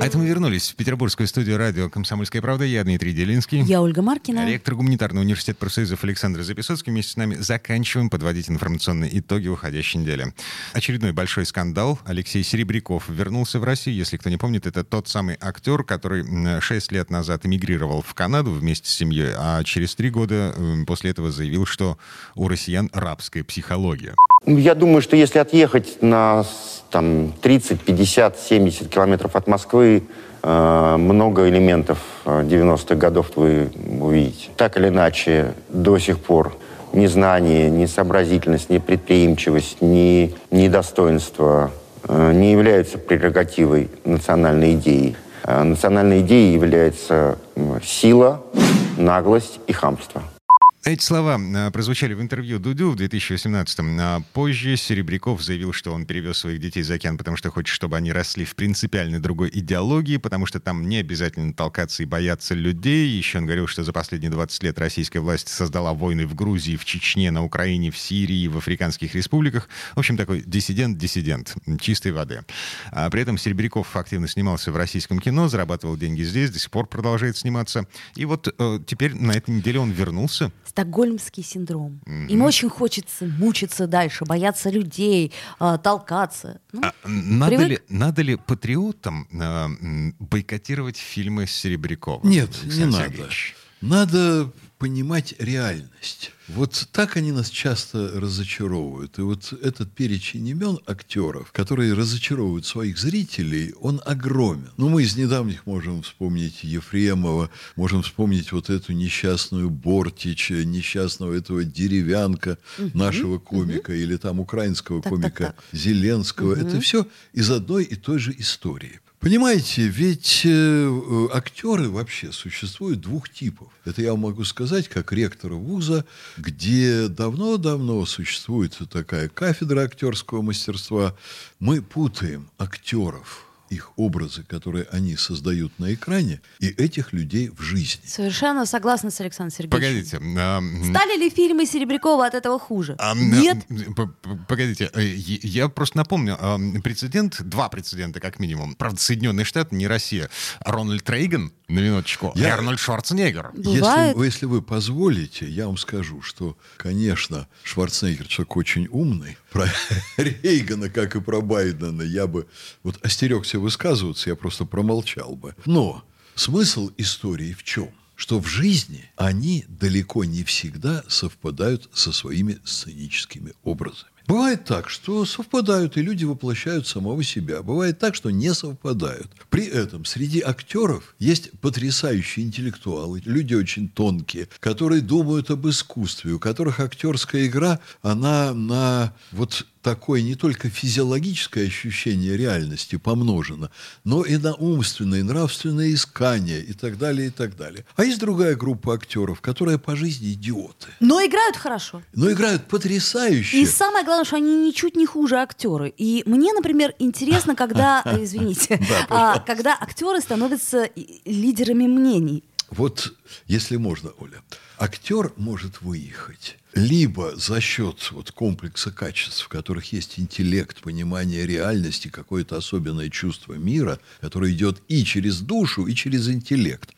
А это мы вернулись в петербургскую студию радио «Комсомольская правда». Я Дмитрий Делинский. Я Ольга Маркина. Ректор гуманитарного университета профсоюзов Александр Записоцкий. Вместе с нами заканчиваем подводить информационные итоги уходящей недели. Очередной большой скандал. Алексей Серебряков вернулся в Россию. Если кто не помнит, это тот самый актер, который 6 лет назад эмигрировал в Канаду вместе с семьей, а через три года после этого заявил, что у россиян рабская психология. Я думаю, что если отъехать на там, 30, 50, 70 километров от Москвы, э, много элементов 90-х годов вы увидите. Так или иначе, до сих пор ни знание, ни сообразительность, ни предприимчивость, ни недостоинство э, не являются прерогативой национальной идеи. Э, национальной идеей является сила, наглость и хамство. Эти слова а, прозвучали в интервью Дудю в 2018-м. А позже Серебряков заявил, что он перевез своих детей за океан, потому что хочет, чтобы они росли в принципиально другой идеологии, потому что там не обязательно толкаться и бояться людей. Еще он говорил, что за последние 20 лет российская власть создала войны в Грузии, в Чечне, на Украине, в Сирии, в африканских республиках. В общем, такой диссидент-диссидент чистой воды. А при этом Серебряков активно снимался в российском кино, зарабатывал деньги здесь, до сих пор продолжает сниматься. И вот э, теперь на этой неделе он вернулся стокгольмский синдром. Mm-hmm. Им очень хочется мучиться дальше, бояться людей, э, толкаться. Ну, а, надо, привык... ли, надо ли патриотам э, бойкотировать фильмы Серебрякова? Нет, Александр не Сергеевич? надо. Надо понимать реальность. Вот так они нас часто разочаровывают. И вот этот перечень имен актеров, которые разочаровывают своих зрителей, он огромен. Ну, мы из недавних можем вспомнить Ефремова, можем вспомнить вот эту несчастную Бортича, несчастного этого деревянка угу, нашего комика, угу. или там украинского так, комика так, так. Зеленского. Угу. Это все из одной и той же истории. Понимаете, ведь э, э, актеры вообще существуют двух типов. Это я могу сказать как ректор вуза, где давно-давно существует такая кафедра актерского мастерства. Мы путаем актеров их образы, которые они создают на экране, и этих людей в жизни. Совершенно согласна с Александром Сергеевичем. Погодите. А, Стали ли фильмы Серебрякова от этого хуже? А, Нет? Погодите, э, я просто напомню, а, прецедент, два прецедента как минимум. Правда, Соединенные Штаты, не Россия. Рональд Рейган, на минуточку, я... и Арнольд Шварценеггер. Если, если вы позволите, я вам скажу, что, конечно, Шварценеггер человек очень умный. Про Рейгана, как и про Байдена, я бы вот остерегся высказываться, я просто промолчал бы. Но смысл истории в чем? Что в жизни они далеко не всегда совпадают со своими сценическими образами. Бывает так, что совпадают, и люди воплощают самого себя. Бывает так, что не совпадают. При этом среди актеров есть потрясающие интеллектуалы, люди очень тонкие, которые думают об искусстве, у которых актерская игра, она на вот такое не только физиологическое ощущение реальности помножено, но и на умственное, нравственное искание и так далее, и так далее. А есть другая группа актеров, которая по жизни идиоты. Но играют хорошо. Но играют потрясающе. И самое главное, что они ничуть не хуже актеры. И мне, например, интересно, когда, извините, а, когда актеры становятся лидерами мнений. Вот, если можно, Оля, актер может выехать либо за счет вот комплекса качеств, в которых есть интеллект, понимание реальности, какое-то особенное чувство мира, которое идет и через душу, и через интеллект.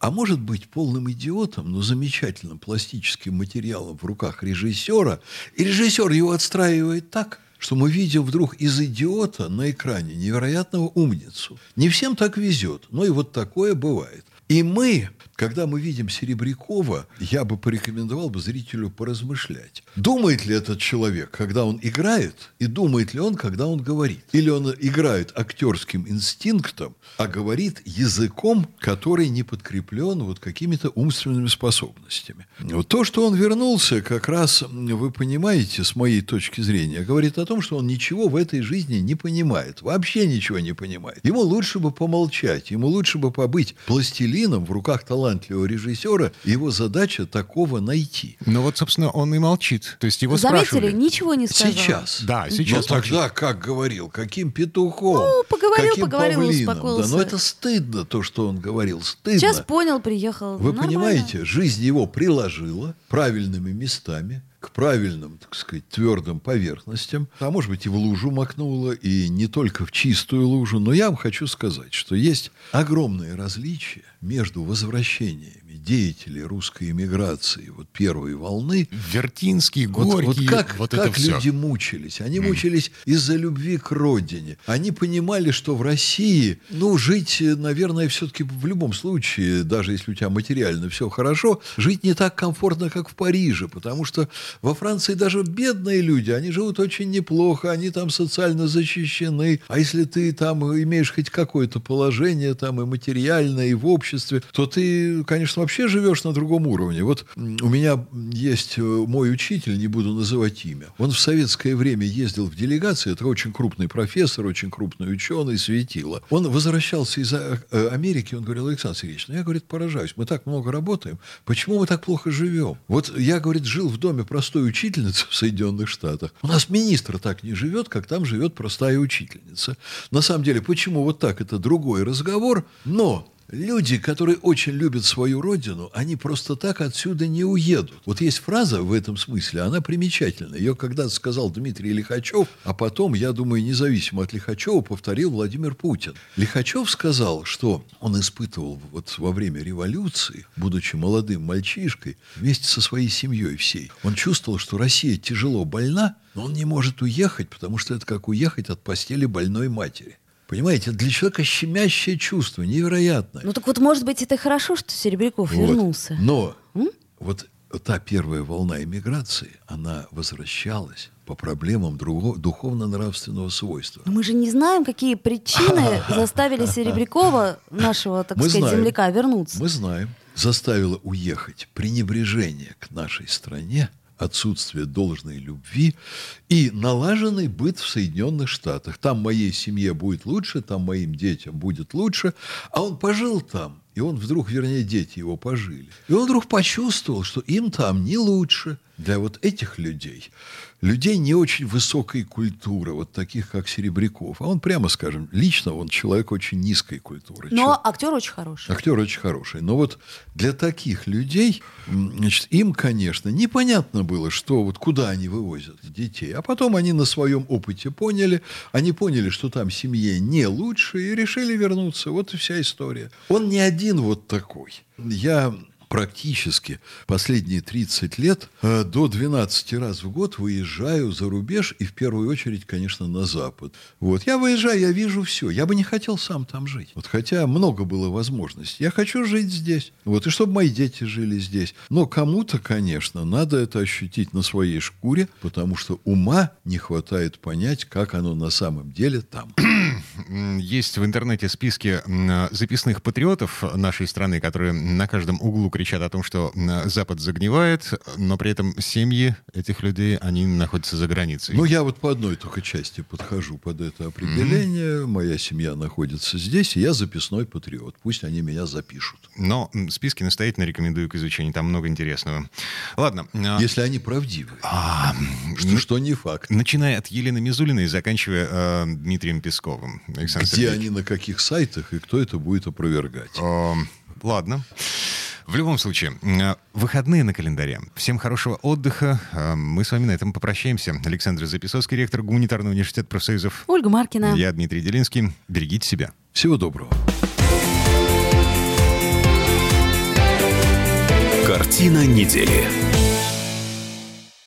А может быть полным идиотом, но замечательным пластическим материалом в руках режиссера, и режиссер его отстраивает так, что мы видим вдруг из идиота на экране невероятного умницу. Не всем так везет, но и вот такое бывает. И мы когда мы видим Серебрякова, я бы порекомендовал бы зрителю поразмышлять. Думает ли этот человек, когда он играет, и думает ли он, когда он говорит? Или он играет актерским инстинктом, а говорит языком, который не подкреплен вот какими-то умственными способностями. Вот то, что он вернулся, как раз, вы понимаете, с моей точки зрения, говорит о том, что он ничего в этой жизни не понимает, вообще ничего не понимает. Ему лучше бы помолчать, ему лучше бы побыть пластилином, Павлином в руках талантливого режиссера, его задача такого найти. Ну вот, собственно, он и молчит. То есть его Заметили, спрашивали. ничего не сказал. Сейчас. Да, Но сейчас тогда, как говорил, каким петухом? Ну, поговорил, каким поговорил, павлином? Да, успокоился. но это стыдно, то, что он говорил, стыдно. Сейчас понял, приехал. Вы Нормально. понимаете, жизнь его приложила правильными местами правильным, так сказать, твердым поверхностям, а может быть и в лужу макнула, и не только в чистую лужу. Но я вам хочу сказать, что есть огромное различие между возвращениями деятелей русской эмиграции вот первой волны Вертинский, вот, Горький, вот как, вот как это все. люди мучились? Они мучились из-за любви к родине. Они понимали, что в России, ну, жить, наверное, все-таки в любом случае, даже если у тебя материально все хорошо, жить не так комфортно, как в Париже, потому что во Франции даже бедные люди, они живут очень неплохо, они там социально защищены. А если ты там имеешь хоть какое-то положение, там и материальное, и в обществе, то ты, конечно, вообще живешь на другом уровне. Вот у меня есть э, мой учитель, не буду называть имя. Он в советское время ездил в делегации, это очень крупный профессор, очень крупный ученый, светило. Он возвращался из э, э, Америки, он говорил, Александр Сергеевич, ну я, говорит, поражаюсь, мы так много работаем, почему мы так плохо живем? Вот я, говорит, жил в доме простой учительницы в Соединенных Штатах. У нас министр так не живет, как там живет простая учительница. На самом деле, почему вот так, это другой разговор, но Люди, которые очень любят свою родину, они просто так отсюда не уедут. Вот есть фраза в этом смысле, она примечательная. Ее когда-то сказал Дмитрий Лихачев, а потом, я думаю, независимо от Лихачева, повторил Владимир Путин. Лихачев сказал, что он испытывал вот во время революции, будучи молодым мальчишкой, вместе со своей семьей всей. Он чувствовал, что Россия тяжело больна, но он не может уехать, потому что это как уехать от постели больной матери. Понимаете, для человека щемящее чувство, невероятное. Ну так вот, может быть, это хорошо, что Серебряков Вот. вернулся. Но вот та первая волна эмиграции, она возвращалась по проблемам друго- духовно-нравственного свойства. Но мы же не знаем, какие причины заставили Серебрякова, нашего, так Мы сказать, знаем. земляка, вернуться. Мы знаем, заставило уехать пренебрежение к нашей стране, отсутствие должной любви и налаженный быт в Соединенных Штатах. Там моей семье будет лучше, там моим детям будет лучше. А он пожил там, и он вдруг, вернее, дети его пожили. И он вдруг почувствовал, что им там не лучше. Для вот этих людей, людей не очень высокой культуры, вот таких, как Серебряков. А он, прямо скажем, лично он человек очень низкой культуры. Но актер очень хороший. Актер очень хороший. Но вот для таких людей, значит, им, конечно, непонятно было, что вот куда они вывозят детей. А потом они на своем опыте поняли, они поняли, что там семье не лучше, и решили вернуться. Вот и вся история. Он не один вот такой. Я практически последние 30 лет э, до 12 раз в год выезжаю за рубеж и в первую очередь, конечно, на Запад. Вот. Я выезжаю, я вижу все. Я бы не хотел сам там жить. Вот, хотя много было возможностей. Я хочу жить здесь. Вот. И чтобы мои дети жили здесь. Но кому-то, конечно, надо это ощутить на своей шкуре, потому что ума не хватает понять, как оно на самом деле там. Есть в интернете списки записных патриотов нашей страны, которые на каждом углу кричат о том, что Запад загнивает, но при этом семьи этих людей, они находятся за границей. Ну, я вот по одной только части подхожу под это определение. Моя семья находится здесь, и я записной патриот. Пусть они меня запишут. Но списки настоятельно рекомендую к изучению, там много интересного. Ладно. а, Если они правдивы. а, Что, что не факт. Начиная от Елены Мизулиной и заканчивая э, Дмитрием Песковым. Александр Где Сергеевич. они, на каких сайтах, и кто это будет опровергать. Эм, Ладно. В любом случае, э, выходные на календаре. Всем хорошего отдыха. Э, Мы с вами на этом попрощаемся. Александр Записовский, ректор Гуманитарного университета профсоюзов. Ольга Маркина. Я Дмитрий Делинский. Берегите себя. Всего доброго. Картина недели.